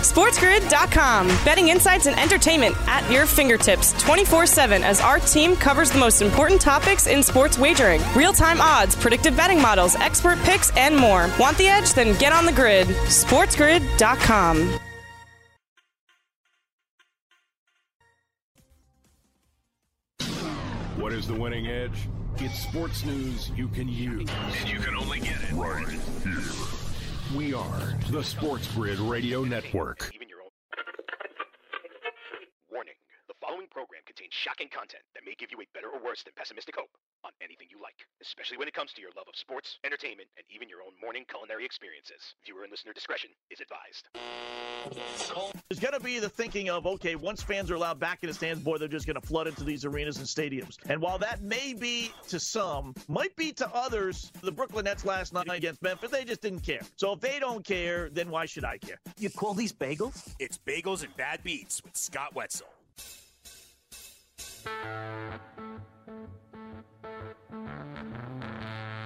SportsGrid.com. Betting insights and entertainment at your fingertips 24 7 as our team covers the most important topics in sports wagering real time odds, predictive betting models, expert picks, and more. Want the edge? Then get on the grid. SportsGrid.com. What is the winning edge? It's sports news you can use. And you can only get it right here. We are the Sports Grid Radio Network. Following program contains shocking content that may give you a better or worse than pessimistic hope on anything you like, especially when it comes to your love of sports, entertainment, and even your own morning culinary experiences. Viewer and listener discretion is advised. There's going to be the thinking of, okay, once fans are allowed back in the stands, boy, they're just going to flood into these arenas and stadiums. And while that may be to some, might be to others, the Brooklyn Nets last night against Memphis, they just didn't care. So if they don't care, then why should I care? You call these bagels? It's Bagels and Bad Beats with Scott Wetzel. Thank you.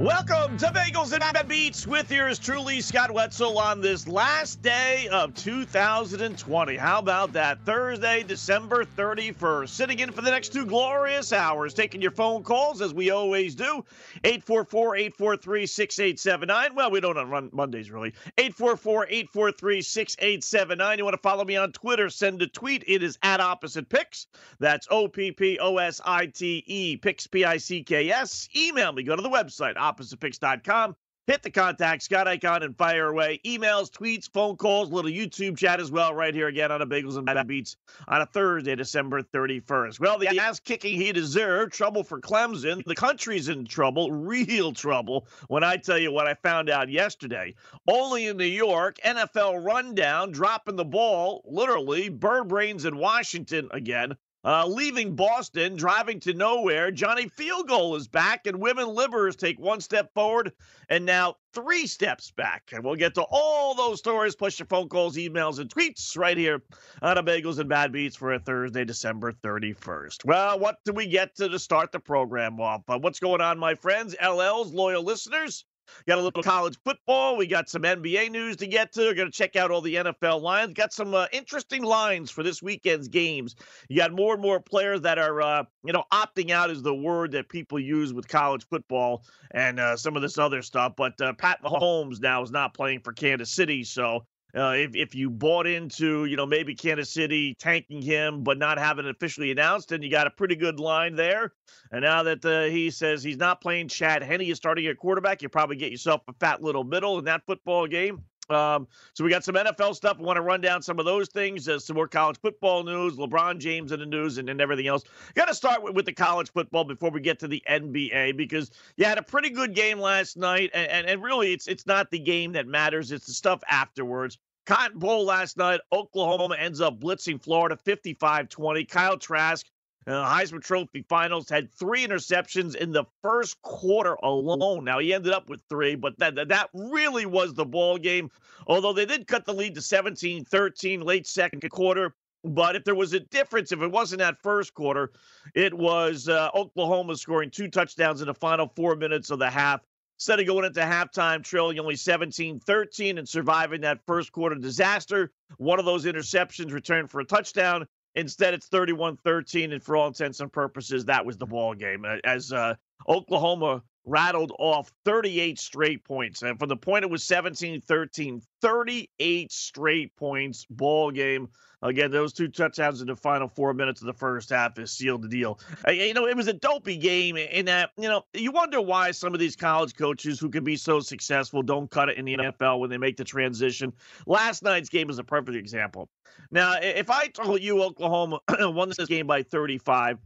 Welcome to Bagels and Beats with yours truly, Scott Wetzel, on this last day of 2020. How about that? Thursday, December 31st. Sitting in for the next two glorious hours, taking your phone calls as we always do. 844 843 6879. Well, we don't run Mondays really. 844 843 6879. You want to follow me on Twitter? Send a tweet. It is at Opposite Picks. That's O P P O S I T E, Picks, P I C K S. Email me. Go to the website oppositepicks.com. Hit the contact Scott icon and fire away. Emails, tweets, phone calls, little YouTube chat as well, right here again on a Bagels and Bad Beats on a Thursday, December 31st. Well, the ass kicking he deserved, trouble for Clemson. The country's in trouble, real trouble, when I tell you what I found out yesterday. Only in New York, NFL rundown, dropping the ball, literally, bird brains in Washington again. Uh, leaving Boston, driving to nowhere, Johnny Field Goal is back, and women livers take one step forward and now three steps back. And we'll get to all those stories, plus your phone calls, emails, and tweets right here on a Bagels and Bad Beats for a Thursday, December 31st. Well, what do we get to, to start the program off? Uh, what's going on, my friends, LL's loyal listeners? Got a little college football. We got some NBA news to get to. We're going to check out all the NFL lines. Got some uh, interesting lines for this weekend's games. You got more and more players that are, uh, you know, opting out is the word that people use with college football and uh, some of this other stuff. But uh, Pat Mahomes now is not playing for Kansas City, so uh, if, if you bought into, you know, maybe Kansas City tanking him, but not having it officially announced, then you got a pretty good line there. And now that uh, he says he's not playing Chad Henne is starting at quarterback, you probably get yourself a fat little middle in that football game. Um, so we got some NFL stuff. We want to run down some of those things. Uh, some more college football news, LeBron James in the news, and, and everything else. Got to start with, with, the college football before we get to the NBA because you had a pretty good game last night, and, and, and really it's it's not the game that matters. It's the stuff afterwards. Cotton Bowl last night, Oklahoma ends up blitzing Florida 55-20. Kyle Trask uh, Heisman Trophy Finals had three interceptions in the first quarter alone. Now he ended up with three, but that that really was the ball game. Although they did cut the lead to 17-13 late second quarter. But if there was a difference, if it wasn't that first quarter, it was uh, Oklahoma scoring two touchdowns in the final four minutes of the half. Instead of going into halftime trailing only 17 13 and surviving that first quarter disaster, one of those interceptions returned for a touchdown. Instead, it's 31 13. And for all intents and purposes, that was the ball game. As uh, Oklahoma rattled off 38 straight points. And from the point it was 17 13, 38 straight points, ball game. Again, those two touchdowns in the final four minutes of the first half has sealed the deal. Uh, you know, it was a dopey game in that, you know, you wonder why some of these college coaches who can be so successful don't cut it in the NFL when they make the transition. Last night's game is a perfect example. Now, if I told you Oklahoma won this game by 35,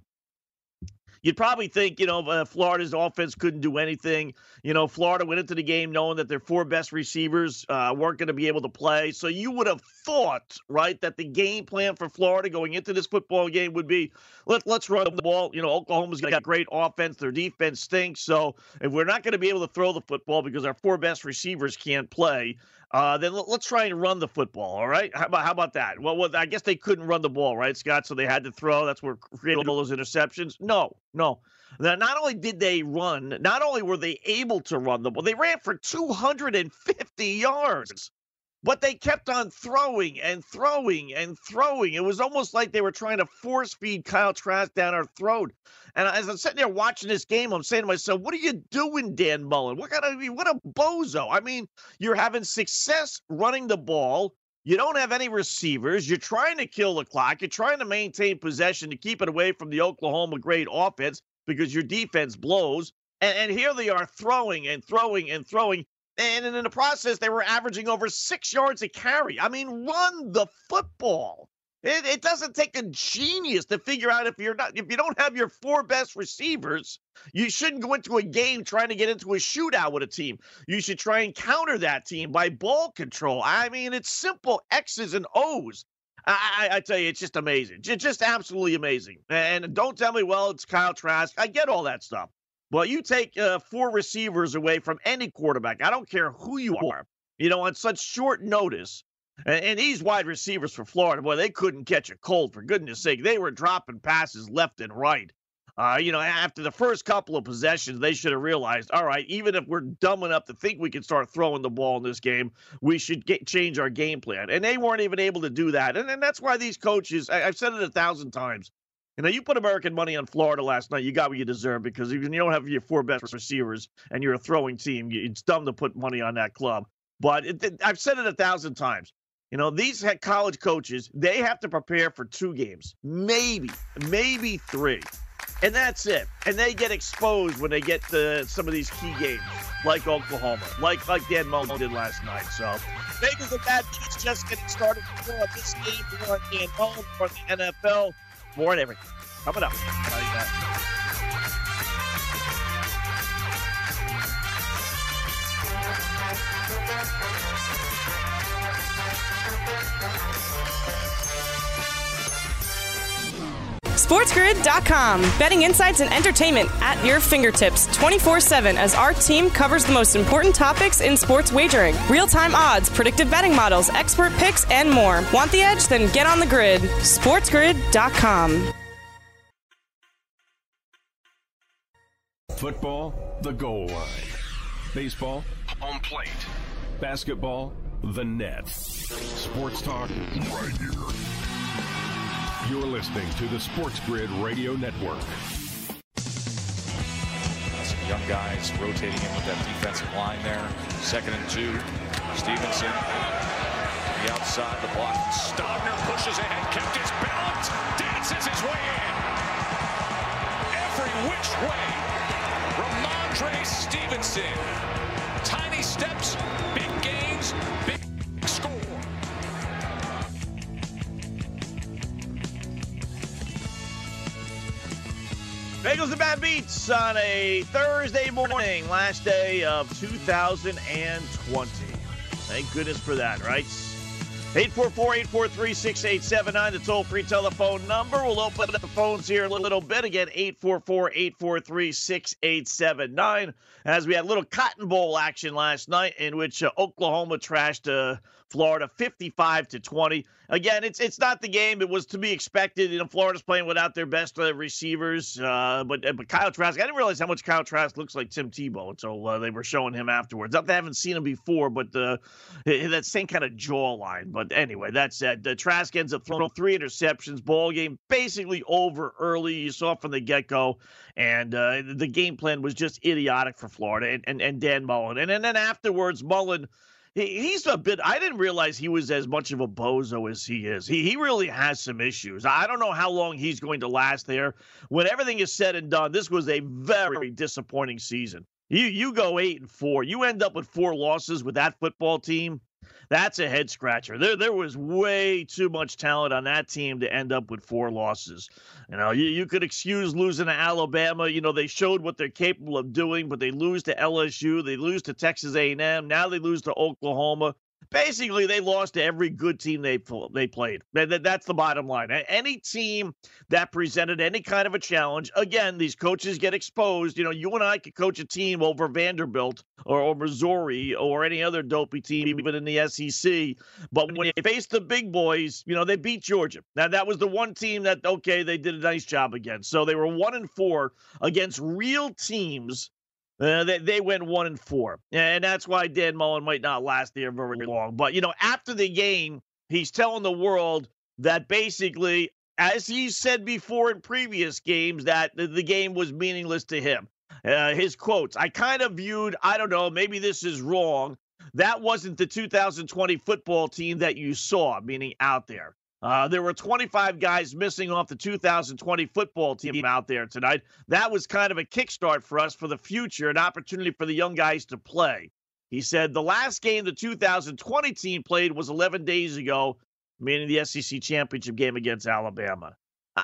You'd probably think, you know, uh, Florida's offense couldn't do anything. You know, Florida went into the game knowing that their four best receivers uh, weren't going to be able to play. So you would have thought, right, that the game plan for Florida going into this football game would be let, let's run the ball. You know, Oklahoma's got great offense. Their defense stinks. So if we're not going to be able to throw the football because our four best receivers can't play, Uh, then let's try and run the football. All right. How about how about that? Well, well, I guess they couldn't run the ball, right, Scott? So they had to throw. That's where created all those interceptions. No, no. Now, not only did they run, not only were they able to run the ball, they ran for 250 yards. But they kept on throwing and throwing and throwing. It was almost like they were trying to force feed Kyle Trask down our throat. And as I'm sitting there watching this game, I'm saying to myself, "What are you doing, Dan Mullen? What kind of what a bozo? I mean, you're having success running the ball. You don't have any receivers. You're trying to kill the clock. You're trying to maintain possession to keep it away from the Oklahoma great offense because your defense blows. And, and here they are throwing and throwing and throwing. And in the process, they were averaging over six yards a carry. I mean, run the football. It, it, doesn't take a genius to figure out if you're not if you don't have your four best receivers, you shouldn't go into a game trying to get into a shootout with a team. You should try and counter that team by ball control. I mean, it's simple X's and O's. I, I, I tell you, it's just amazing, just, just absolutely amazing. And don't tell me, well, it's Kyle Trask. I get all that stuff. Well, you take uh, four receivers away from any quarterback. I don't care who you are. You know, on such short notice. And, and these wide receivers for Florida, boy, they couldn't catch a cold, for goodness sake. They were dropping passes left and right. Uh, you know, after the first couple of possessions, they should have realized, all right, even if we're dumb enough to think we can start throwing the ball in this game, we should get, change our game plan. And they weren't even able to do that. And, and that's why these coaches, I, I've said it a thousand times, you know, you put American money on Florida last night. You got what you deserve because even you don't have your four best receivers and you're a throwing team, it's dumb to put money on that club. But it, it, I've said it a thousand times. You know, these college coaches, they have to prepare for two games, maybe, maybe three. And that's it. And they get exposed when they get to some of these key games, like Oklahoma, like like Dan Mullen did last night. So Bagels and Bad Beats just getting started. before this game, on Dan Mullen, more the NFL more and everything. Coming up. SportsGrid.com. Betting insights and entertainment at your fingertips 24 7 as our team covers the most important topics in sports wagering real time odds, predictive betting models, expert picks, and more. Want the edge? Then get on the grid. SportsGrid.com. Football, the goal line. Baseball, home plate. Basketball, the net. Sports talk, right here. You're listening to the Sports Grid Radio Network. Some young guys rotating in with that defensive line there. Second and two. Stevenson. The outside, the block. Stogner pushes ahead, kept his balance, dances his way in. Every which way. Rhamondre Stevenson. Tiny steps, Bagels and Bad Beats on a Thursday morning, last day of 2020. Thank goodness for that, right? 844-843-6879, the toll-free telephone number. We'll open up the phones here a little bit. Again, 844-843-6879. As we had a little Cotton Bowl action last night in which uh, Oklahoma trashed uh, Florida 55 to 20. Again, it's it's not the game. It was to be expected. You know, Florida's playing without their best uh, receivers. Uh, but uh, but Kyle Trask, I didn't realize how much Kyle Trask looks like Tim Tebow until uh, they were showing him afterwards. Not that I haven't seen him before, but uh, that same kind of jawline. But anyway, that. The Trask ends up throwing three interceptions. Ball game basically over early. You saw from the get go, and uh, the game plan was just idiotic for Florida and and, and Dan Mullen. And, and then afterwards, Mullen he's a bit i didn't realize he was as much of a bozo as he is. He, he really has some issues. I don't know how long he's going to last there. When everything is said and done this was a very disappointing season. You you go eight and four. You end up with four losses with that football team that's a head scratcher. There, there was way too much talent on that team to end up with four losses. You know, you, you could excuse losing to Alabama. You know, they showed what they're capable of doing, but they lose to LSU, they lose to Texas A&M, now they lose to Oklahoma. Basically they lost to every good team they they played. That's the bottom line. Any team that presented any kind of a challenge, again, these coaches get exposed. You know, you and I could coach a team over Vanderbilt or, or Missouri or any other dopey team, even in the SEC. But when you face the big boys, you know they beat Georgia. Now that was the one team that okay they did a nice job against. So they were one and four against real teams uh, they, they went one and four, and that's why Dan Mullen might not last there very long. But you know, after the game, he's telling the world that basically, as he said before in previous games, that the, the game was meaningless to him. Uh, his quotes: "I kind of viewed, I don't know, maybe this is wrong. That wasn't the 2020 football team that you saw, meaning out there." Uh, there were 25 guys missing off the 2020 football team out there tonight. That was kind of a kickstart for us for the future, an opportunity for the young guys to play. He said the last game the 2020 team played was 11 days ago, meaning the SEC championship game against Alabama.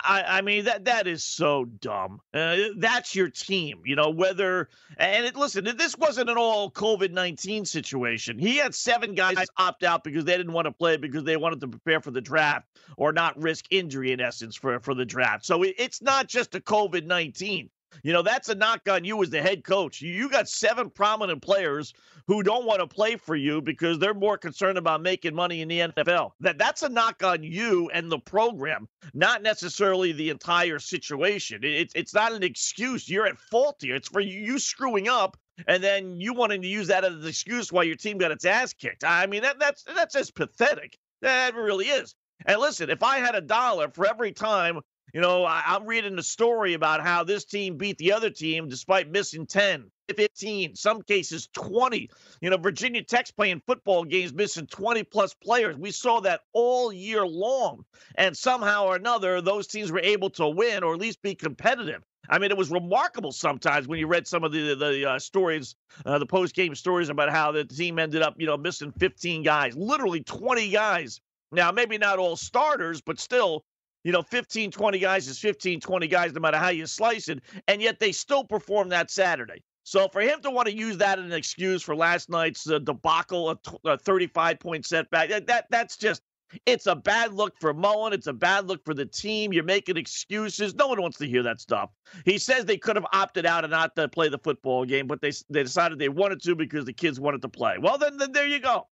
I, I mean that that is so dumb. Uh, that's your team, you know. Whether and it, listen, this wasn't an all COVID nineteen situation. He had seven guys opt out because they didn't want to play because they wanted to prepare for the draft or not risk injury in essence for for the draft. So it, it's not just a COVID nineteen. You know, that's a knock on you as the head coach. You got seven prominent players who don't want to play for you because they're more concerned about making money in the NFL. That that's a knock on you and the program, not necessarily the entire situation. It's it's not an excuse. You're at fault here. It's for you screwing up and then you wanting to use that as an excuse why your team got its ass kicked. I mean, that that's that's just pathetic. That really is. And listen, if I had a dollar for every time you know, I, am reading a story about how this team beat the other team despite missing 10, 15, some cases 20. You know, Virginia Tech's playing football games missing 20 plus players. We saw that all year long. And somehow or another, those teams were able to win or at least be competitive. I mean, it was remarkable sometimes when you read some of the the uh, stories, uh, the post game stories about how the team ended up, you know, missing 15 guys, literally 20 guys. Now, maybe not all starters, but still, you know, 15, 20 guys is 15, 20 guys, no matter how you slice it. And yet they still perform that Saturday. So for him to want to use that as an excuse for last night's uh, debacle, a 35 point setback, that, that that's just it's a bad look for Mullen. It's a bad look for the team. You're making excuses. No one wants to hear that stuff. He says they could have opted out and not to play the football game, but they they decided they wanted to because the kids wanted to play. Well, then, then there you go.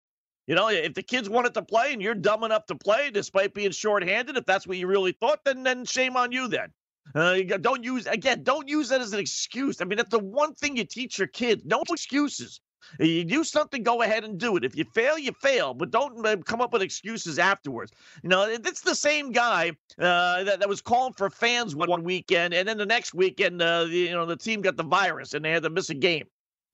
You know, if the kids wanted to play and you're dumb enough to play despite being shorthanded, if that's what you really thought, then then shame on you then. Uh, don't use again. Don't use that as an excuse. I mean, that's the one thing you teach your kids. No excuses. You do something, go ahead and do it. If you fail, you fail, but don't uh, come up with excuses afterwards. You know, it's the same guy uh, that, that was calling for fans one, one weekend, and then the next weekend, uh, you know, the team got the virus and they had to miss a game.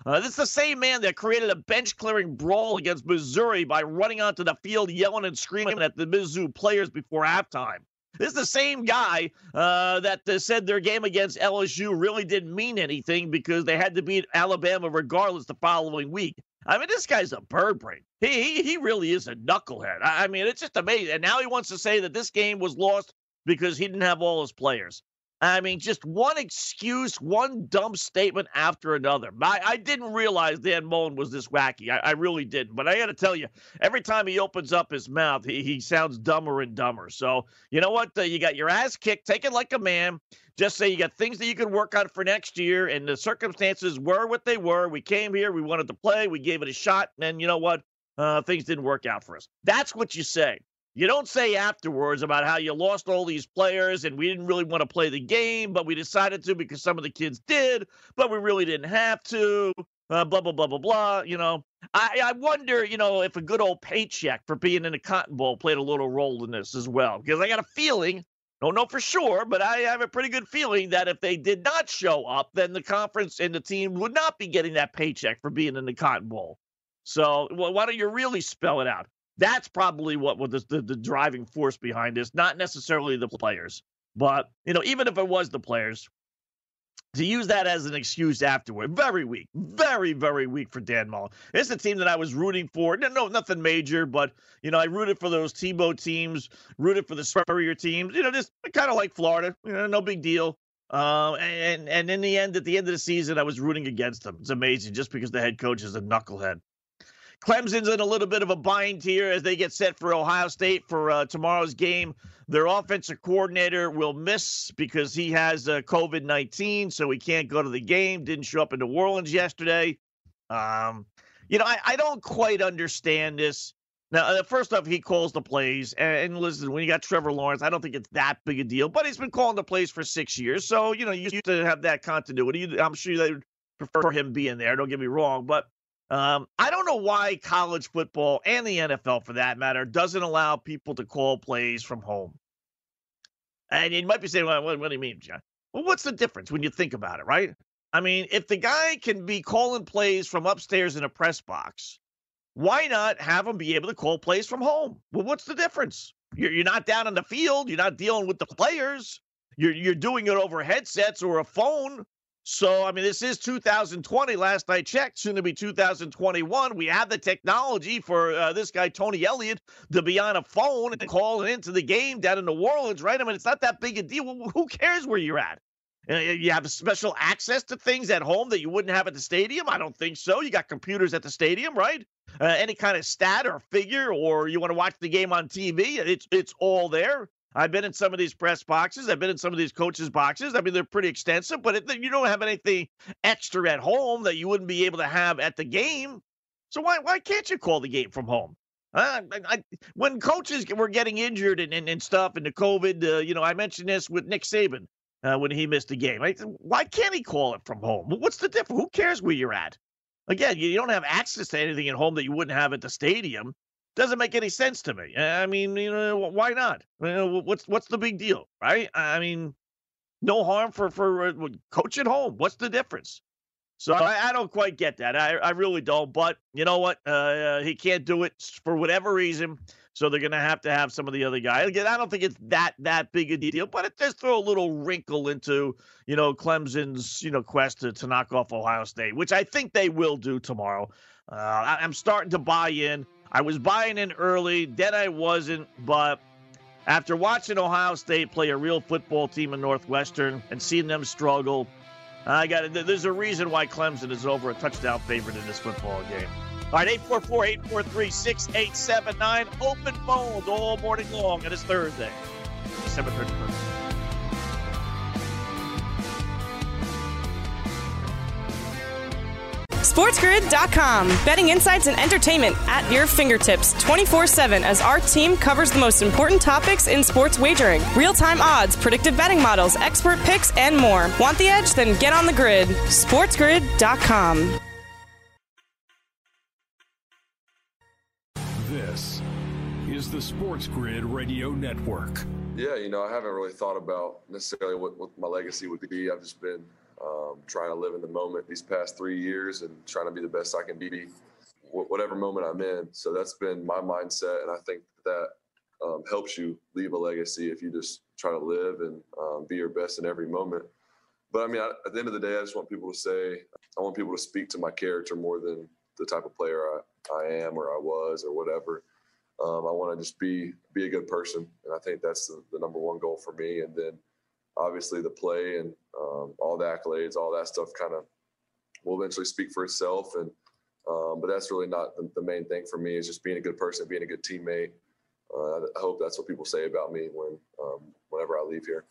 Uh, this is the same man that created a bench clearing brawl against Missouri by running onto the field yelling and screaming at the Mizzou players before halftime. This is the same guy uh, that uh, said their game against LSU really didn't mean anything because they had to beat Alabama regardless the following week. I mean, this guy's a bird brain. He, he, he really is a knucklehead. I, I mean, it's just amazing. And now he wants to say that this game was lost because he didn't have all his players. I mean, just one excuse, one dumb statement after another. I, I didn't realize Dan Mullen was this wacky. I, I really didn't. But I got to tell you, every time he opens up his mouth, he, he sounds dumber and dumber. So, you know what? Uh, you got your ass kicked. Take it like a man. Just say you got things that you can work on for next year. And the circumstances were what they were. We came here. We wanted to play. We gave it a shot. And you know what? Uh, things didn't work out for us. That's what you say. You don't say afterwards about how you lost all these players and we didn't really want to play the game, but we decided to because some of the kids did, but we really didn't have to. Uh, blah blah blah blah blah. You know, I I wonder, you know, if a good old paycheck for being in the Cotton Bowl played a little role in this as well, because I got a feeling. Don't know for sure, but I have a pretty good feeling that if they did not show up, then the conference and the team would not be getting that paycheck for being in the Cotton Bowl. So, well, why don't you really spell it out? That's probably what was the, the, driving force behind this, not necessarily the players. But, you know, even if it was the players, to use that as an excuse afterward, very weak, very, very weak for Dan Mullen. It's a team that I was rooting for. No, no, nothing major, but you know, I rooted for those Tebow teams, rooted for the Spurrier teams. You know, just kind of like Florida. You know, no big deal. Uh, and and in the end, at the end of the season, I was rooting against them. It's amazing, just because the head coach is a knucklehead. Clemson's in a little bit of a bind here as they get set for Ohio State for uh, tomorrow's game. Their offensive coordinator will miss because he has uh, COVID 19, so he can't go to the game. Didn't show up in New Orleans yesterday. Um, you know, I, I don't quite understand this. Now, uh, first off, he calls the plays. And, and, listen, when you got Trevor Lawrence, I don't think it's that big a deal, but he's been calling the plays for six years. So, you know, you used to have that continuity. I'm sure they prefer him being there. Don't get me wrong. But um, I don't know why college football and the NFL, for that matter, doesn't allow people to call plays from home. And you might be saying, well, what, what do you mean, John? Well, what's the difference when you think about it, right? I mean, if the guy can be calling plays from upstairs in a press box, why not have him be able to call plays from home? Well, what's the difference? You're, you're not down on the field. You're not dealing with the players. You're, you're doing it over headsets or a phone. So, I mean, this is 2020. Last I checked, soon to be 2021. We have the technology for uh, this guy, Tony Elliott, to be on a phone and call into the game down in New Orleans, right? I mean, it's not that big a deal. Who cares where you're at? Uh, you have special access to things at home that you wouldn't have at the stadium? I don't think so. You got computers at the stadium, right? Uh, any kind of stat or figure, or you want to watch the game on TV, it's it's all there. I've been in some of these press boxes. I've been in some of these coaches' boxes. I mean, they're pretty extensive, but it, you don't have anything extra at home that you wouldn't be able to have at the game. So why why can't you call the game from home? Uh, I, when coaches were getting injured and, and, and stuff and the COVID, uh, you know, I mentioned this with Nick Saban uh, when he missed a game. I, why can't he call it from home? What's the difference? Who cares where you're at? Again, you don't have access to anything at home that you wouldn't have at the stadium. Doesn't make any sense to me. I mean, you know, why not? what's what's the big deal, right? I mean, no harm for for uh, coach at home. What's the difference? So I, I don't quite get that. I, I really don't. But you know what? Uh, uh he can't do it for whatever reason. So they're going to have to have some of the other guys. Again, I don't think it's that that big a deal, but it does throw a little wrinkle into you know Clemson's you know quest to, to knock off Ohio State, which I think they will do tomorrow. Uh, I, I'm starting to buy in. I was buying in early, then I wasn't, but after watching Ohio State play a real football team in Northwestern and seeing them struggle, I got it. There's a reason why Clemson is over a touchdown favorite in this football game. All right, 844 843 6879. Open phones all morning long. And It is Thursday, December 31st. SportsGrid.com. Betting insights and entertainment at your fingertips 24 7 as our team covers the most important topics in sports wagering real time odds, predictive betting models, expert picks, and more. Want the edge? Then get on the grid. SportsGrid.com. This is the Sports Grid Radio Network. Yeah, you know, I haven't really thought about necessarily what, what my legacy would be. I've just been um, trying to live in the moment these past three years and trying to be the best I can be, whatever moment I'm in. So that's been my mindset, and I think that um, helps you leave a legacy if you just try to live and um, be your best in every moment. But I mean, I, at the end of the day, I just want people to say, I want people to speak to my character more than the type of player I, I am or I was or whatever. Um, I want to just be be a good person, and I think that's the, the number one goal for me. And then obviously the play and um, all the accolades, all that stuff kind of will eventually speak for itself. And um, but that's really not the, the, main thing for me. Is just being a good person, being a good teammate. Uh, I hope that's what people say about me when um, whenever I leave here.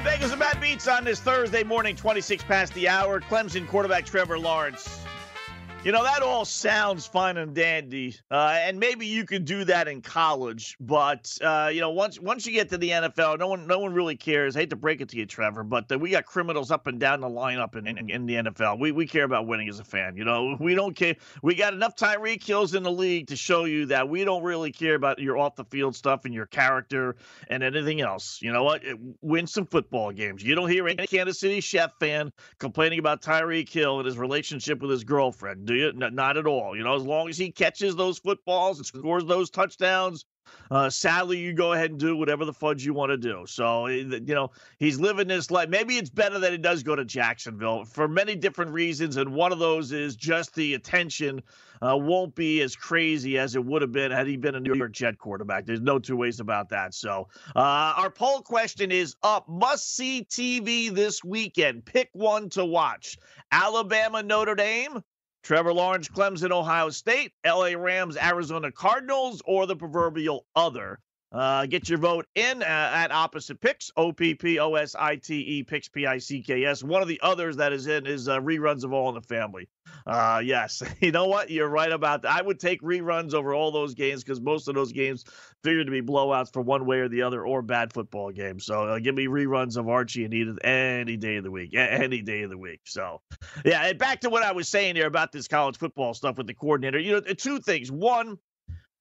Bagels and Bad Beats on this Thursday morning, 26 past the hour. Clemson quarterback Trevor Lawrence you know, that all sounds fine and dandy, uh, and maybe you could do that in college. But uh, you know, once once you get to the NFL, no one no one really cares. I hate to break it to you, Trevor, but we got criminals up and down the lineup in, in, in, the NFL. We we care about winning as a fan. You know, we don't care. We got enough Tyreek Hills in the league to show you that we don't really care about your off the field stuff and your character and anything else. You know what? Win some football games. You don't hear any Kansas City Chief fan complaining about Tyreek Hill and his relationship with his girlfriend do you? Not at all. You know, as long as he catches those footballs and scores those touchdowns, uh, sadly, you go ahead and do whatever the fudge you want to do. So, eh, you know, he's living this life. Maybe it's better that he does go to Jacksonville for many different reasons. And one of those is just the attention uh, won't be as crazy as it would have been had he been a New York Jet quarterback. There's no two ways about that. So, uh, our poll question is up. Must see TV this weekend. Pick one to watch Alabama, Notre Dame. Trevor Lawrence, Clemson, Ohio State, LA Rams, Arizona Cardinals, or the proverbial other. Uh, get your vote in uh, at Opposite Picks, O P P O S I T E, Picks, P I C K S. One of the others that is in is uh, reruns of All in the Family. Uh, yes, you know what? You're right about that. I would take reruns over all those games because most of those games figure to be blowouts for one way or the other or bad football games. So uh, give me reruns of Archie and Edith any day of the week, any day of the week. So, yeah, and back to what I was saying here about this college football stuff with the coordinator. You know, two things. One,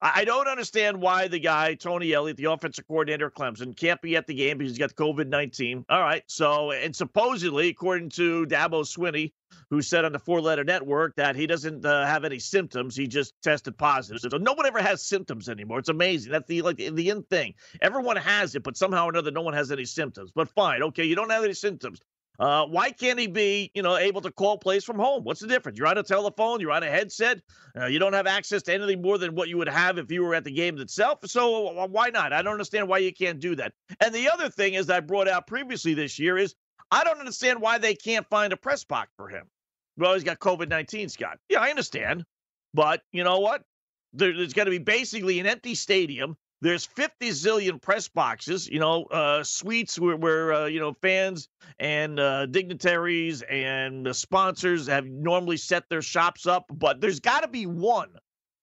I don't understand why the guy, Tony Elliott, the offensive coordinator Clemson, can't be at the game because he's got COVID 19. All right. So, and supposedly, according to Dabo Swinney, who said on the four letter network that he doesn't uh, have any symptoms, he just tested positive. So, no one ever has symptoms anymore. It's amazing. That's the like the end thing. Everyone has it, but somehow or another, no one has any symptoms. But fine. Okay. You don't have any symptoms. Uh, why can't he be, you know, able to call plays from home? What's the difference? You're on a telephone, you're on a headset, uh, you don't have access to anything more than what you would have if you were at the game itself. So uh, why not? I don't understand why you can't do that. And the other thing is I brought out previously this year is I don't understand why they can't find a press box for him. Well, he's got COVID 19, Scott. Yeah, I understand. But you know what? There, there's going to be basically an empty stadium there's 50 zillion press boxes, you know, uh, suites where, where uh, you know, fans and uh, dignitaries and sponsors have normally set their shops up, but there's got to be one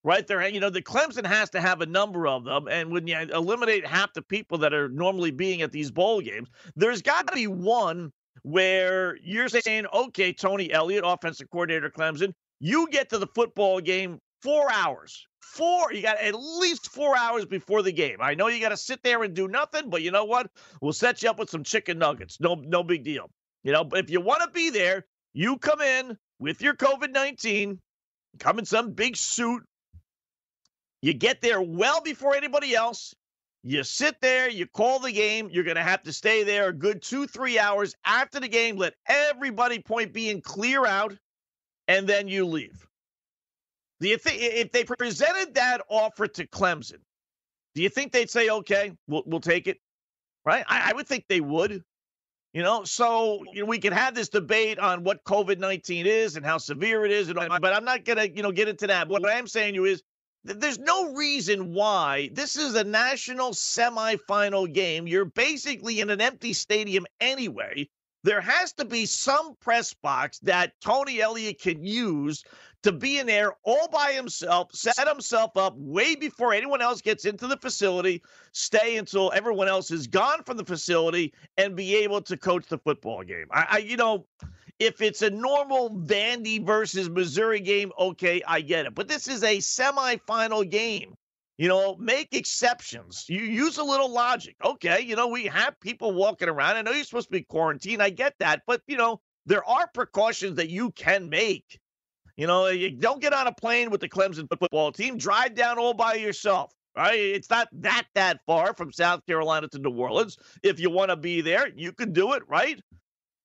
right there. You know, the Clemson has to have a number of them. And when you eliminate half the people that are normally being at these bowl games, there's got to be one where you're saying, okay, Tony Elliott, offensive coordinator Clemson, you get to the football game four hours four. You got at least four hours before the game. I know you got to sit there and do nothing, but you know what? We'll set you up with some chicken nuggets. No, no big deal. You know, if you want to be there, you come in with your COVID nineteen, come in some big suit. You get there well before anybody else. You sit there, you call the game. You're going to have to stay there a good two, three hours after the game. Let everybody point B and clear out, and then you leave. Do you think if they presented that offer to Clemson, do you think they'd say, "Okay, we'll we'll take it"? Right? I, I would think they would. You know, so you know, we can have this debate on what COVID nineteen is and how severe it is, and but I'm not gonna you know get into that. What I am saying to you is there's no reason why this is a national semifinal game. You're basically in an empty stadium anyway. There has to be some press box that Tony Elliott can use to be in there all by himself, set himself up way before anyone else gets into the facility, stay until everyone else is gone from the facility, and be able to coach the football game. I, I you know, if it's a normal Vandy versus Missouri game, okay, I get it. But this is a semifinal game. You know, make exceptions. You use a little logic. Okay, you know, we have people walking around. I know you're supposed to be quarantined. I get that. But, you know, there are precautions that you can make you know, you don't get on a plane with the Clemson football team. Drive down all by yourself. Right? It's not that that far from South Carolina to New Orleans. If you want to be there, you can do it, right?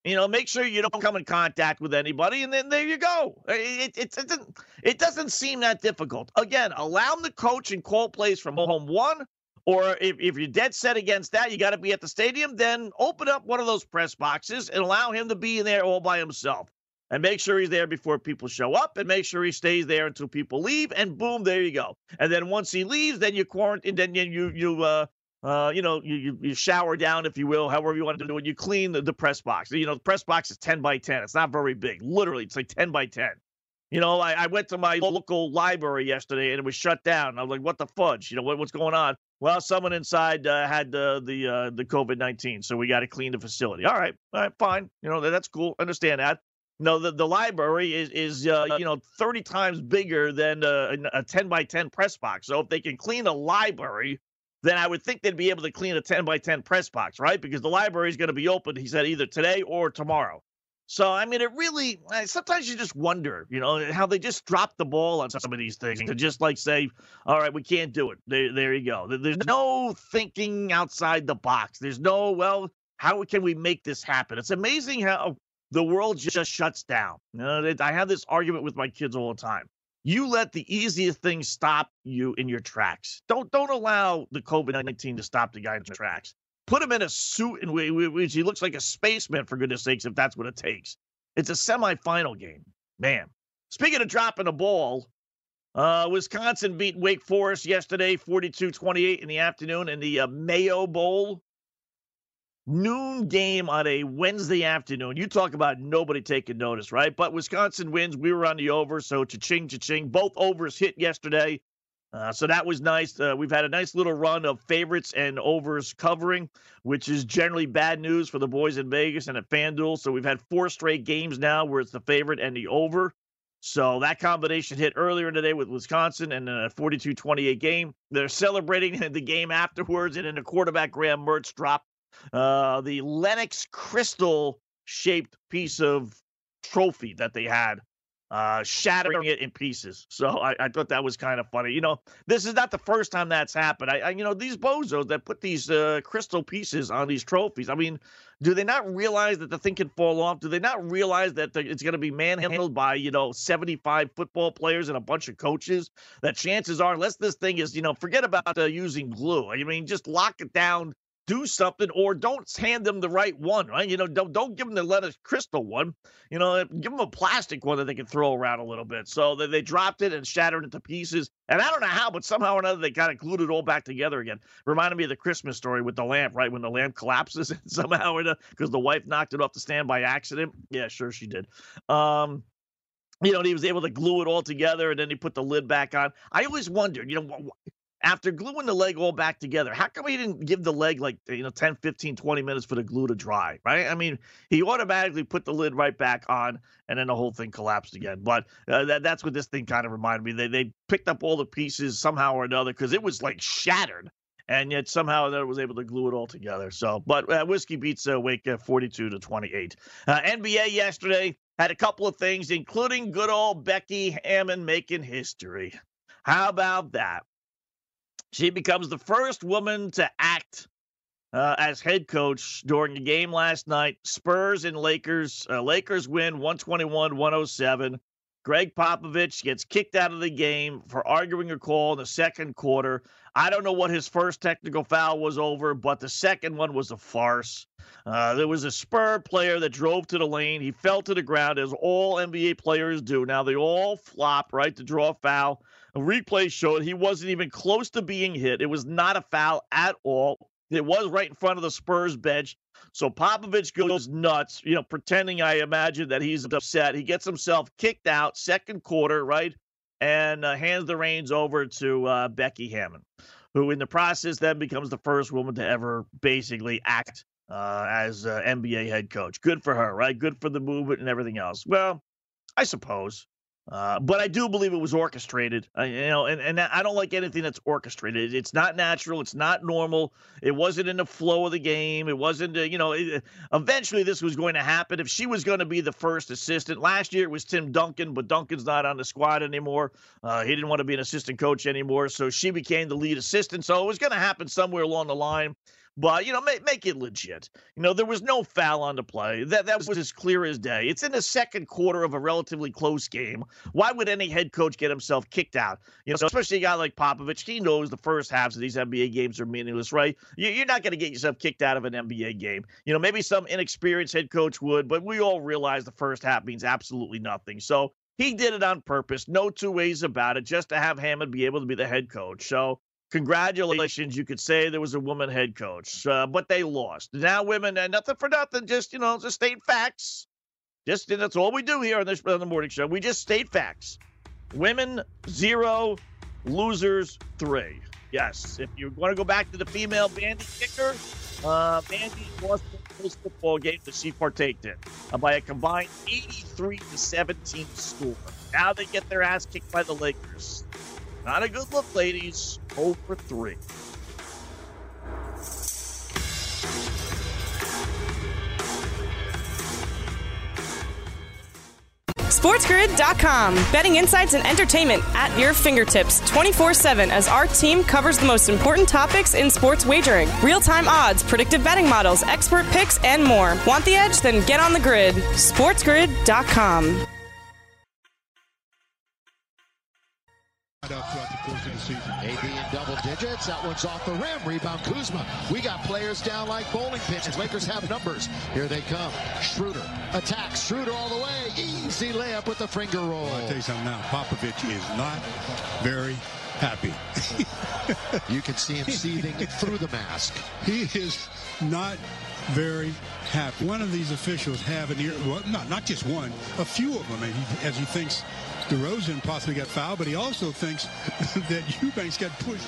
You know, make sure you don't come in contact with anybody, and then there you go. It, it, it, doesn't, it doesn't seem that difficult. Again, allow them to coach and call plays from home one, or if, if you're dead set against that, you got to be at the stadium, then open up one of those press boxes and allow him to be in there all by himself and make sure he's there before people show up and make sure he stays there until people leave and boom there you go and then once he leaves then you quarantine then you you uh uh, you know, you, you shower down, if you will, however you want to do it. You clean the, the press box. You know, the press box is 10 by 10. It's not very big. Literally, it's like 10 by 10. You know, I, I went to my local library yesterday and it was shut down. I was like, what the fudge? You know, what, what's going on? Well, someone inside uh, had uh, the uh, the COVID 19, so we got to clean the facility. All right, all right, fine. You know, that's cool. Understand that. No, the, the library is is uh, you know 30 times bigger than a, a 10 by 10 press box. So if they can clean a library, then I would think they'd be able to clean a 10 by 10 press box, right? Because the library is going to be open, he said, either today or tomorrow. So, I mean, it really, sometimes you just wonder, you know, how they just drop the ball on some of these things to just like say, all right, we can't do it. There, there you go. There's no thinking outside the box. There's no, well, how can we make this happen? It's amazing how the world just shuts down. I have this argument with my kids all the time. You let the easiest thing stop you in your tracks. Don't don't allow the COVID nineteen to stop the guy in the tracks. Put him in a suit which he looks like a spaceman for goodness sakes, if that's what it takes. It's a semifinal game, man. Speaking of dropping a ball, uh, Wisconsin beat Wake Forest yesterday, 42-28 in the afternoon in the uh, Mayo Bowl noon game on a Wednesday afternoon. You talk about nobody taking notice, right? But Wisconsin wins. We were on the over, so cha-ching, cha-ching. Both overs hit yesterday. Uh, so that was nice. Uh, we've had a nice little run of favorites and overs covering, which is generally bad news for the boys in Vegas and at FanDuel. So we've had four straight games now where it's the favorite and the over. So that combination hit earlier today with Wisconsin and a 42 28 game. They're celebrating the game afterwards, and in a quarterback, Graham Mertz dropped uh, the Lenox crystal shaped piece of trophy that they had, uh, shattering it in pieces. So I, I thought that was kind of funny. You know, this is not the first time that's happened. I, I you know, these bozos that put these uh, crystal pieces on these trophies. I mean, do they not realize that the thing can fall off? Do they not realize that it's going to be manhandled by, you know, 75 football players and a bunch of coaches? That chances are, unless this thing is, you know, forget about uh, using glue. I mean, just lock it down do something or don't hand them the right one, right? You know, don't don't give them the Lenox crystal one. You know, give them a plastic one that they can throw around a little bit. So they, they dropped it and shattered it to pieces. And I don't know how, but somehow or another they kind of glued it all back together again. Reminded me of the Christmas story with the lamp, right? When the lamp collapses somehow because the wife knocked it off the stand by accident. Yeah, sure she did. Um, you know, he was able to glue it all together and then he put the lid back on. I always wondered, you know, after gluing the leg all back together, how come he didn't give the leg like, you know, 10, 15, 20 minutes for the glue to dry, right? I mean, he automatically put the lid right back on and then the whole thing collapsed again. But uh, that, that's what this thing kind of reminded me. They, they picked up all the pieces somehow or another because it was like shattered. And yet somehow that was able to glue it all together. So, but uh, whiskey beats uh, Wake uh, 42 to 28. Uh, NBA yesterday had a couple of things, including good old Becky Hammon making history. How about that? She becomes the first woman to act uh, as head coach during the game last night. Spurs and Lakers. Uh, Lakers win 121 107. Gregg Popovich gets kicked out of the game for arguing a call in the second quarter. I don't know what his first technical foul was over, but the second one was a farce. Uh, there was a Spur player that drove to the lane. He fell to the ground, as all NBA players do. Now they all flop, right, to draw a foul. Replay showed he wasn't even close to being hit. It was not a foul at all. It was right in front of the Spurs bench. So Popovich goes nuts, you know, pretending I imagine that he's upset. He gets himself kicked out second quarter, right? And uh, hands the reins over to uh, Becky Hammon, who in the process then becomes the first woman to ever basically act uh, as NBA head coach. Good for her, right? Good for the movement and everything else. Well, I suppose. Uh, but I do believe it was orchestrated, uh, you know, and, and I don't like anything that's orchestrated. It's not natural. It's not normal. It wasn't in the flow of the game. It wasn't, uh, you know, it, eventually this was going to happen. If she was going to be the first assistant, last year it was Tim Duncan, but Duncan's not on the squad anymore. Uh, he didn't want to be an assistant coach anymore. So she became the lead assistant. So it was going to happen somewhere along the line but you know, make, make it legit. You know, there was no foul on the play. That that was as clear as day. It's in the second quarter of a relatively close game. Why would any head coach get himself kicked out? You know, especially a guy like Popovich. He knows the first halves of these NBA games are meaningless, right? You're not going to get yourself kicked out of an NBA game. You know, maybe some inexperienced head coach would, but we all realize the first half means absolutely nothing. So he did it on purpose. No two ways about it, just to have Hammon be able to be the head coach. So congratulations. You could say there was a woman head coach, uh, but they lost. Now, women, and nothing for nothing, just, you know, just state facts. Just that's all we do here on this on the morning show. We just state facts. Women zero, losers three. Yes, if you want to go back to the female Vandy kicker, uh, Vandy lost the football game that she partaked in uh, by a combined 83 to 17 score. Now they get their ass kicked by the Lakers. Not a good look, ladies. 0 for 3. SportsGrid.com. Betting insights and entertainment at your fingertips 24 7 as our team covers the most important topics in sports wagering real time odds, predictive betting models, expert picks, and more. Want the edge? Then get on the grid. SportsGrid.com. season. AB in double digits. That one's off the rim. Rebound Kuzma. We got players down like bowling pins. Lakers have numbers. Here they come. Schroeder attacks. Schroeder all the way. Easy layup with the finger roll. I'll tell you something now. Popovich is not very happy. you can see him seething through the mask. He is not very happy. One of these officials have an ear, well, not, not just one, a few of them, he, as he thinks DeRozan possibly got fouled, but he also thinks that Eubanks got pushed.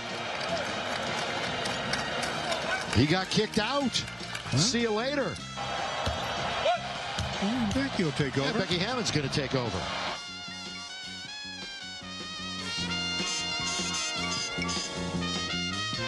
He got kicked out. Huh? See you later. Oh, Becky will take over. Yeah, Becky Hammon's going to take over.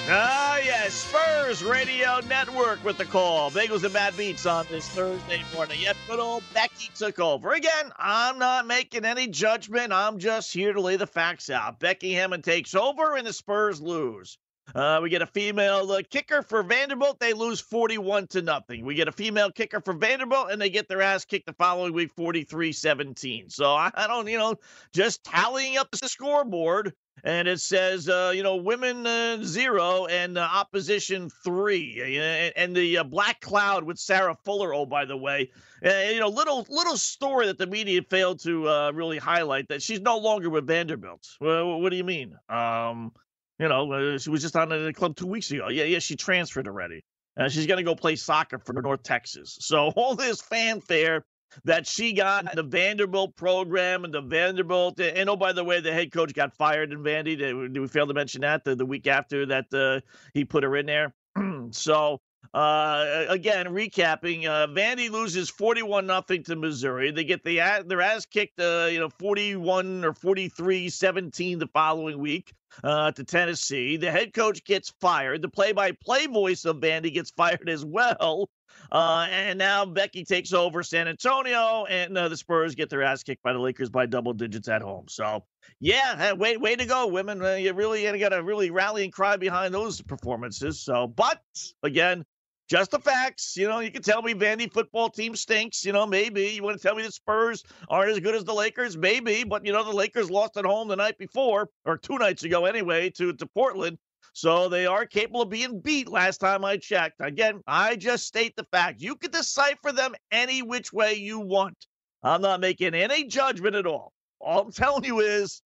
Ah, yes, Spurs Radio Network with the call. Bagels and Bad Beats on this Thursday morning. Yep, good old Becky took over. Again, I'm not making any judgment. I'm just here to lay the facts out. Becky Hammon takes over and the Spurs lose. Uh, we get a female uh, kicker for Vanderbilt. They lose 41 to nothing. We get a female kicker for Vanderbilt, and they get their ass kicked the following week 43 17. So I, I don't, you know, just tallying up the scoreboard and it says, uh, you know, women uh, zero and uh, opposition three, and, and the uh, black cloud with Sarah Fuller. Oh, by the way, you know, little little story that the media failed to uh, really highlight that she's no longer with Vanderbilt. Well, what do you mean? Um, you know, she was just on the club two weeks ago. Yeah, yeah, she transferred already. Uh, she's going to go play soccer for North Texas. So all this fanfare that she got the Vanderbilt program and the Vanderbilt. And oh, by the way, the head coach got fired in Vandy. Did we fail to mention that the, the week after that uh, he put her in there? so uh, again, recapping, uh, Vandy loses 41 nothing to Missouri. They get the their ass kicked, uh, you know, 41 or 43 17 the following week uh, to Tennessee. The head coach gets fired. The play by play voice of Vandy gets fired as well. Uh, and now Becky takes over San Antonio, and uh, the Spurs get their ass kicked by the Lakers by double digits at home. So, yeah, way way to go, women. Uh, you really got to really rally and cry behind those performances. So, but again, just the facts. You know, you can tell me Vandy football team stinks. You know, maybe you want to tell me the Spurs aren't as good as the Lakers, maybe. But you know, the Lakers lost at home the night before, or two nights ago anyway, to to Portland. So they are capable of being beat last time I checked. Again, I just state the fact. You can decipher them any which way you want. I'm not making any judgment at all. All I'm telling you is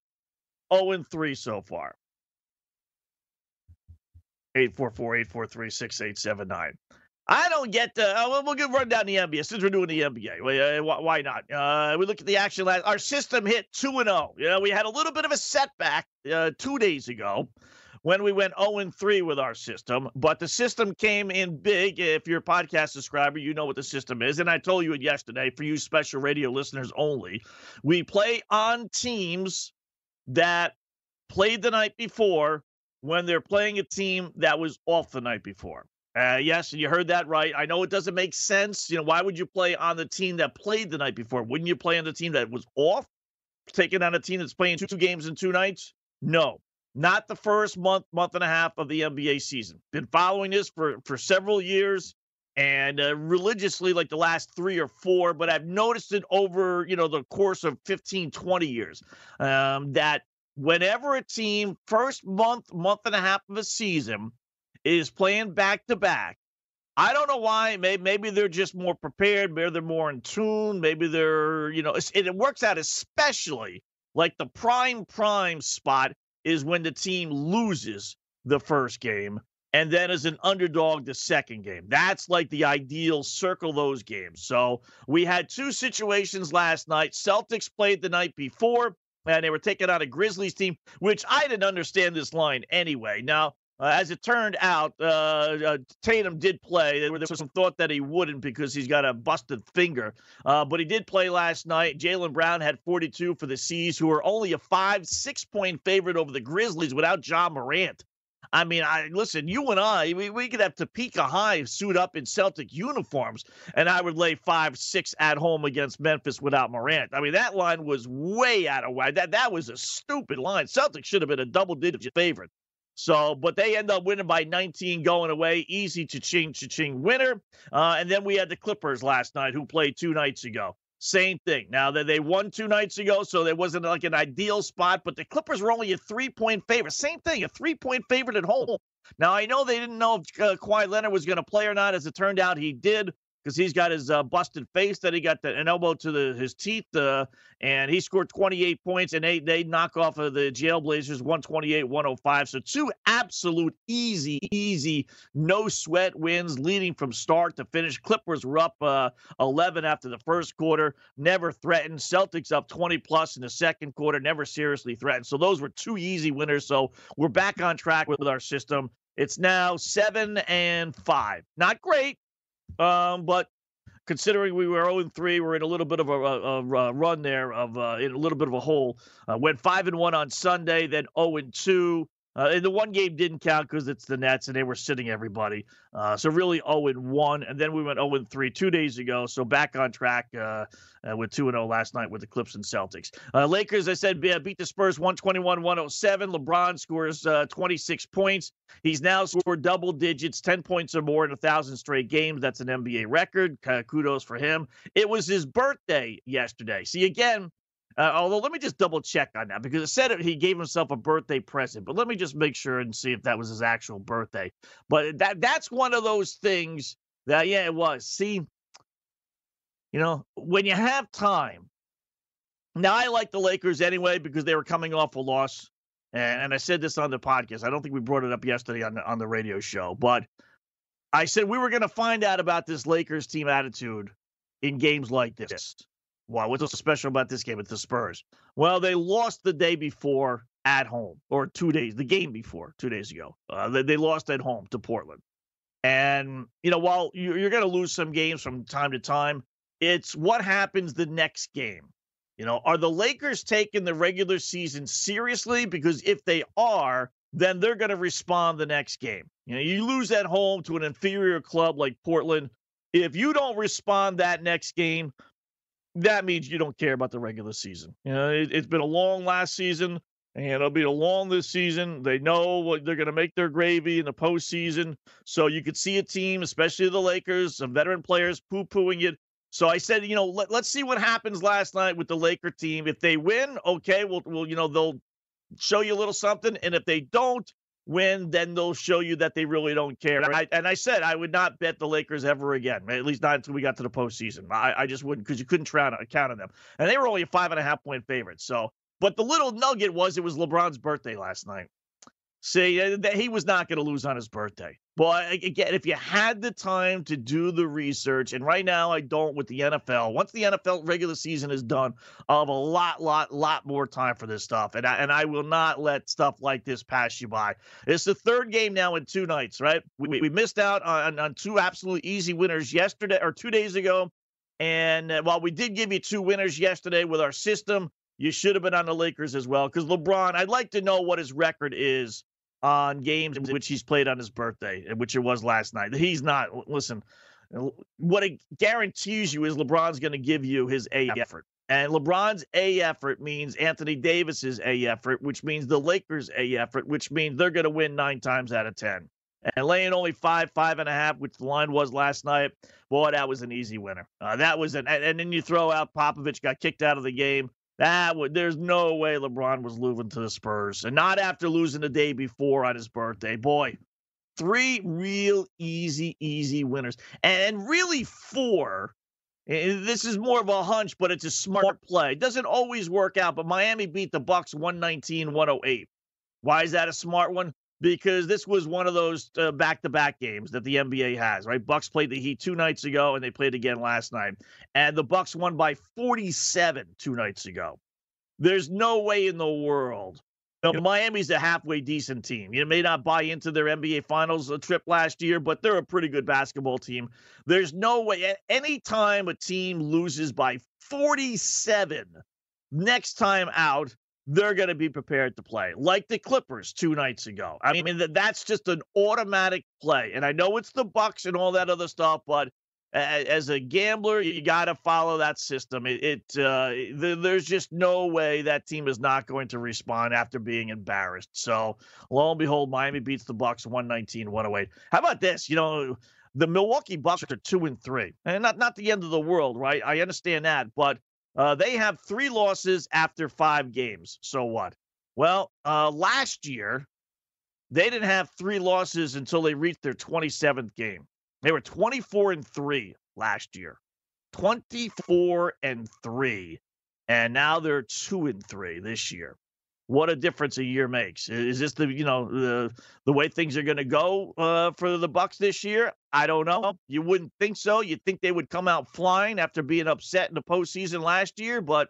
0 3 so far. 844 843 6879. I don't get the. Uh, we'll give run down the NBA since we're doing the NBA. Why not? Uh, we look at the action last. Our system hit two and zero. Oh. You know, we had a little bit of a setback uh, two days ago when we went 0 3 with our system. But the system came in big. If you're a podcast subscriber, you know what the system is. And I told you it yesterday for you special radio listeners only. We play on teams that played the night before when they're playing a team that was off the night before. Uh, yes, and you heard that right. I know it doesn't make sense. You know, why would you play on the team that played the night before? Wouldn't you play on the team that was off, taking on a team that's playing two, two games in two nights? No not the first month, month and a half of the NBA season. Been following this for, for several years and uh, religiously like the last three or four, but I've noticed it over, you know, the course of 15, 20 years um, that whenever a team first month, month and a half of a season is playing back to back, I don't know why. Maybe, maybe they're just more prepared. Maybe they're more in tune. Maybe they're, you know, it, it works out especially like the prime prime spot is when the team loses the first game and then as an underdog the second game. That's like the ideal circle those games. So we had two situations last night. Celtics played the night before and they were taking on a Grizzlies team, which I didn't understand this line anyway. Now, uh, as it turned out, uh, uh, Tatum did play. There was some thought that he wouldn't because he's got a busted finger. Uh, but he did play last night. Jaylen Brown had 42 for the C's, who are only a five, six point favorite over the Grizzlies without Ja Morant. I mean, I listen. You and I, we, we could have Topeka High suit up in Celtic uniforms, and I would lay five, six at home against Memphis without Morant. I mean, that line was way out of whack. That that was a stupid line. Celtic should have been a double-digit favorite. So, but they end up winning by 19 going away. Easy to ching, to ching winner. Uh, and then we had the Clippers last night who played two nights ago. Same thing. Now that they won two nights ago, so there wasn't like an ideal spot, but the Clippers were only a three point favorite. Same thing, a three point favorite at home. Now I know they didn't know if uh, Kawhi Leonard was going to play or not. As it turned out, he did because he's got his uh, busted face that he got the, an elbow to the, his teeth, uh, and he scored 28 points, and they they knock off of the Jailblazers 128-105. So two absolute easy, easy, no sweat wins, leading from start to finish. Clippers were up uh, 11 after the first quarter, never threatened. Celtics up 20 plus in the second quarter, never seriously threatened. So those were two easy winners. So we're back on track with, with our system. It's now seven and five. Not great, um, but considering we were 0 3, we're in a little bit of a, a, a run there of uh, in a little bit of a hole. Uh, went five and one on Sunday, then 0 and 2. Uh, and the one game didn't count because it's the Nets and they were sitting everybody. Uh, so really 0 and 1. And then we went 0 and 3 two days ago. So back on track uh, uh with 2 and 0 last night with the Clips and Celtics. Uh, Lakers, I said, beat the Spurs 121 107. LeBron scores uh, 26 points. He's now scored double digits, 10 points or more in a 1,000 straight games. That's an NBA record. kudos for him. It was his birthday yesterday. See, again, uh, although, let me just double check on that because it said he gave himself a birthday present. But let me just make sure and see if that was his actual birthday. But that that's one of those things that yeah, it was. See, you know, when you have time. Now I like the Lakers anyway because they were coming off a loss, and, and I said this on the podcast. I don't think we brought it up yesterday on the on the radio show, but I said we were going to find out about this Lakers team attitude in games like this. Why? What's so special about this game with the Spurs? Well, they lost the day before at home, or two days, the game before, two days ago. Uh, they, they lost at home to Portland. And, you know, while you're going to lose some games from time to time, it's what happens the next game. You know, are the Lakers taking the regular season seriously? Because if they are, then they're going to respond the next game. You know, you lose at home to an inferior club like Portland. If you don't respond that next game, that means you don't care about the regular season. You know, it, has been a long last season, and it'll be a long this season. They know what they're going to make their gravy in the postseason. So you could see a team, especially the Lakers, some veteran players, poo pooing it. So I said, you know, let, let's see what happens last night with the Laker team. If they win, okay, we'll, we'll, you know, they'll show you a little something. And if they don't, win, then they'll show you that they really don't care. And I, and I said I would not bet the Lakers ever again, at least not until we got to the postseason. I, I just wouldn't because you couldn't count, uh, count on them. And they were only a five and a half point favorite. So, but the little nugget was it was LeBron's birthday last night. See, uh, he was not going to lose on his birthday. But again, if you had the time to do the research, and right now I don't with the NFL. Once the NFL regular season is done, I'll have a lot, lot, lot more time for this stuff, and I, and I will not let stuff like this pass you by. It's the third game now in two nights, right? We, we missed out on, on two absolutely easy winners yesterday or two days ago, and uh, while we did give you two winners yesterday with our system, you should have been on the Lakers as well because LeBron. I'd like to know what his record is on games in which he's played on his birthday, which it was last night. He's not. Listen, what it guarantees you is LeBron's going to give you his A effort. And LeBron's A effort means Anthony Davis's A effort, which means the Lakers' A effort, which means they're going to win nine times out of 10. And laying only five, five and a half, which the line was last night, boy, that was an easy winner. Uh, that was an, and then you throw out Popovich got kicked out of the game. That would there's no way LeBron was losing to the Spurs. And not after losing the day before on his birthday. Boy, three real easy, easy winners. And really four. This is more of a hunch, but it's a smart play. It doesn't always work out, but Miami beat the Bucks 119-108. Why is that a smart one? Because this was one of those uh, back-to-back games that the NBA has, right? Bucks played the Heat two nights ago, and they played again last night, and the Bucks won by 47 two nights ago. There's no way in the world. You know, Miami's a halfway decent team. You may not buy into their NBA Finals uh, trip last year, but they're a pretty good basketball team. There's no way. at any time a team loses by 47, next time out, they're going to be prepared to play, like the Clippers two nights ago. I mean, that's just an automatic play. And I know it's the Bucks and all that other stuff, but as a gambler, you got to follow that system. It, it uh, there's just no way that team is not going to respond after being embarrassed. So lo and behold, Miami beats the Bucks 119-108. How about this? You know, the Milwaukee Bucks are two and three, and not not the end of the world, right? I understand that, but uh, they have three losses after five games. So what? Well, uh, last year they didn't have three losses until they reached their 27th game. They were 24 and 3 last year. 24 and 3. And now they're 2 and 3 this year. What a difference a year makes. Is this the, you know, the the way things are going to go uh, for the Bucks this year? I don't know. You wouldn't think so. You'd think they would come out flying after being upset in the postseason last year, but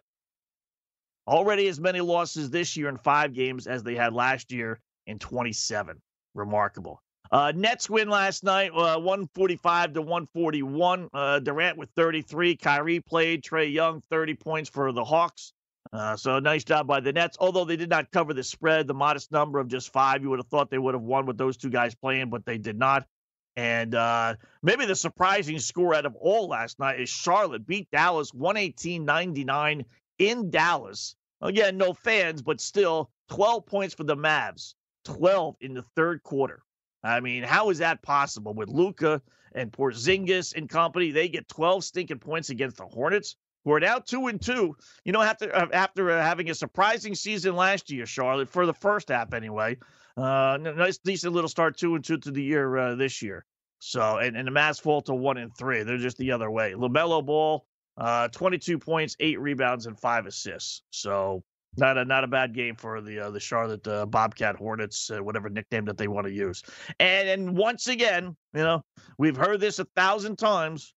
already as many losses this year in five games as they had last year in 27. Remarkable. Uh, Nets win last night, uh, 145 to 141. Uh, Durant with 33. Kyrie played. Trae Young, 30 points for the Hawks. Uh, so nice job by the Nets. Although they did not cover the spread, the modest number of just five, you would have thought they would have won with those two guys playing, but they did not. And uh, maybe the surprising score out of all last night is Charlotte beat Dallas 118 99 in Dallas. Again, no fans, but still 12 points for the Mavs, 12 in the third quarter. I mean, how is that possible with Luka and Porzingis and company? They get 12 stinking points against the Hornets, who are now two and two. You know, after uh, after uh, having a surprising season last year, Charlotte for the first half anyway. Uh, nice, decent little start, two and two to the year uh, this year. So, and, and the Mavs fall to one and three. They're just the other way. LaMelo Ball, uh, 22 points, eight rebounds, and five assists. So not a not a bad game for the uh, the Charlotte uh, Bobcat Hornets, uh, whatever nickname that they want to use. And and once again, you know, we've heard this a thousand times,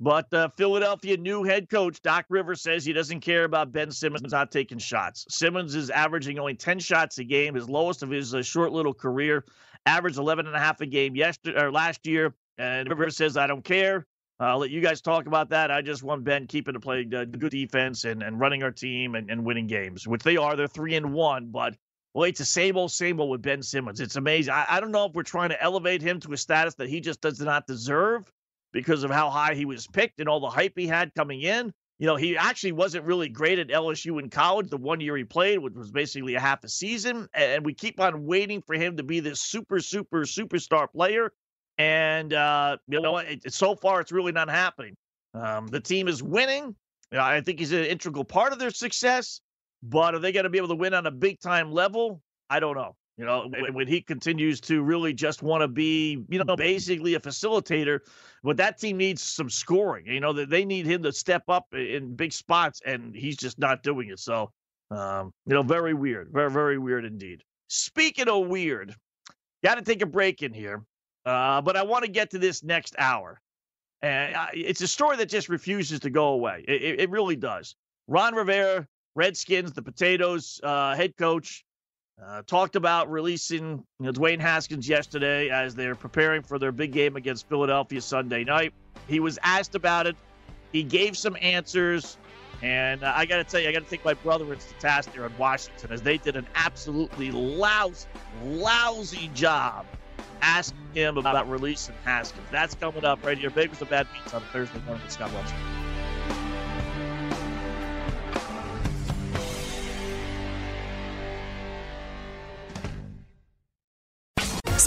but uh, Philadelphia new head coach Doc Rivers says he doesn't care about Ben Simmons not taking shots. Simmons is averaging only 10 shots a game, his lowest of his uh, short little career. Averaged 11 and a half a game yesterday or last year. And Rivers says I don't care. I'll let you guys talk about that. I just want Ben keeping to play good defense and, and running our team and, and winning games, which they are. They're three and one, but well, it's the same old, same old with Ben Simmons. It's amazing. I, I don't know if we're trying to elevate him to a status that he just does not deserve because of how high he was picked and all the hype he had coming in. You know, he actually wasn't really great at LSU in college the one year he played, which was basically a half a season. And we keep on waiting for him to be this super, super, superstar player. And uh, you know, it, so far it's really not happening. Um, the team is winning. You know, I think he's an integral part of their success. But are they going to be able to win on a big time level? I don't know. You know, when he continues to really just want to be, you know, basically a facilitator, but that team needs some scoring. You know, that they need him to step up in big spots, and he's just not doing it. So, um, you know, very weird, very very weird indeed. Speaking of weird, got to take a break in here. Uh, but I want to get to this next hour. And it's a story that just refuses to go away. It, it really does. Ron Rivera, Redskins, the Potatoes uh, head coach, uh, talked about releasing you know, Dwayne Haskins yesterday as they're preparing for their big game against Philadelphia Sunday night. He was asked about it. He gave some answers. And uh, I got to tell you, I got to take my brother into task there in Washington as they did an absolutely lousy, lousy job ask him about releasing Haskins. That's coming up right here. Bagels and Bad Beats on Thursday morning with Scott Wetzel.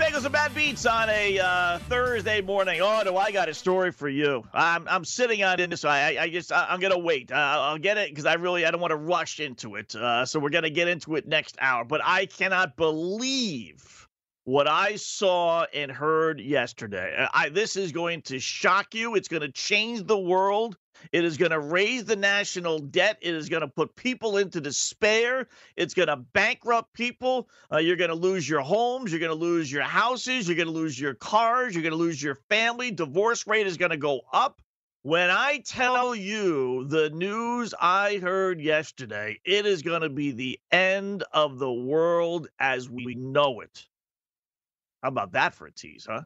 Bagels and Bad Beats on a uh, Thursday morning. Oh, do I got a story for you? I'm I'm sitting on this. I I just I, am gonna wait. Uh, I'll get it because I really I don't want to rush into it. Uh, so we're gonna get into it next hour. But I cannot believe what I saw and heard yesterday. I, this is going to shock you. It's going to change the world. It is going to raise the national debt. It is going to put people into despair. It's going to bankrupt people. Uh, you're going to lose your homes. You're going to lose your houses. You're going to lose your cars. You're going to lose your family. Divorce rate is going to go up. When I tell you the news I heard yesterday, it is going to be the end of the world as we know it. How about that for a tease, huh?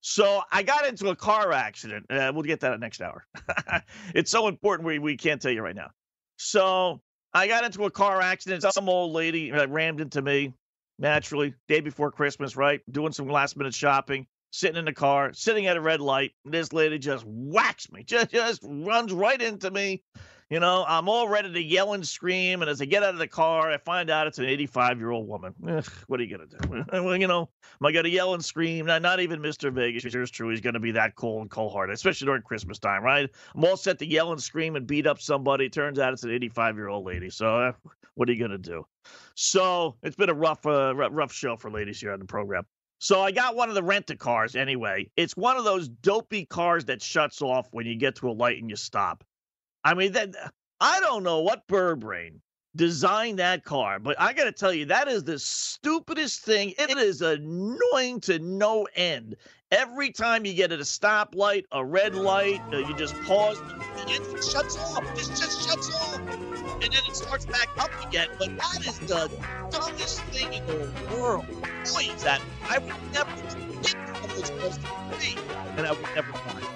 So I got into a car accident. Uh, we'll get that next hour. it's so important we, we can't tell you right now. So I got into a car accident. Some old lady uh, rammed into me naturally day before Christmas, right? Doing some last minute shopping, sitting in the car, sitting at a red light. This lady just whacks me, just, just runs right into me. You know, I'm all ready to yell and scream. And as I get out of the car, I find out it's an 85 year old woman. Ugh, what are you going to do? well, you know, am I going to yell and scream? Not, not even Mr. Vegas. Here's true. He's going to be that cold and cold hearted, especially during Christmas time, right? I'm all set to yell and scream and beat up somebody. Turns out it's an 85 year old lady. So uh, what are you going to do? So it's been a rough, uh, rough show for ladies here on the program. So I got one of the rent a cars anyway. It's one of those dopey cars that shuts off when you get to a light and you stop. I mean, that I don't know what bird brain designed that car, but I got to tell you, that is the stupidest thing. It is annoying to no end. Every time you get at a stoplight, a red light, uh, you just pause, it shuts off. It just shuts off. And then it starts back up again. But that is the dumbest thing in the world. Boy, is that I would never get what was supposed to be, and I would never find.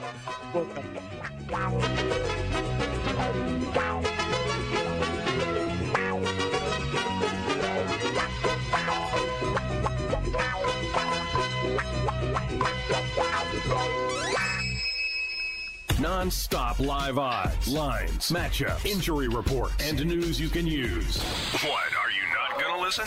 Non-stop live odds, lines, matchups, injury reports, and news you can use. What, are you not going to listen?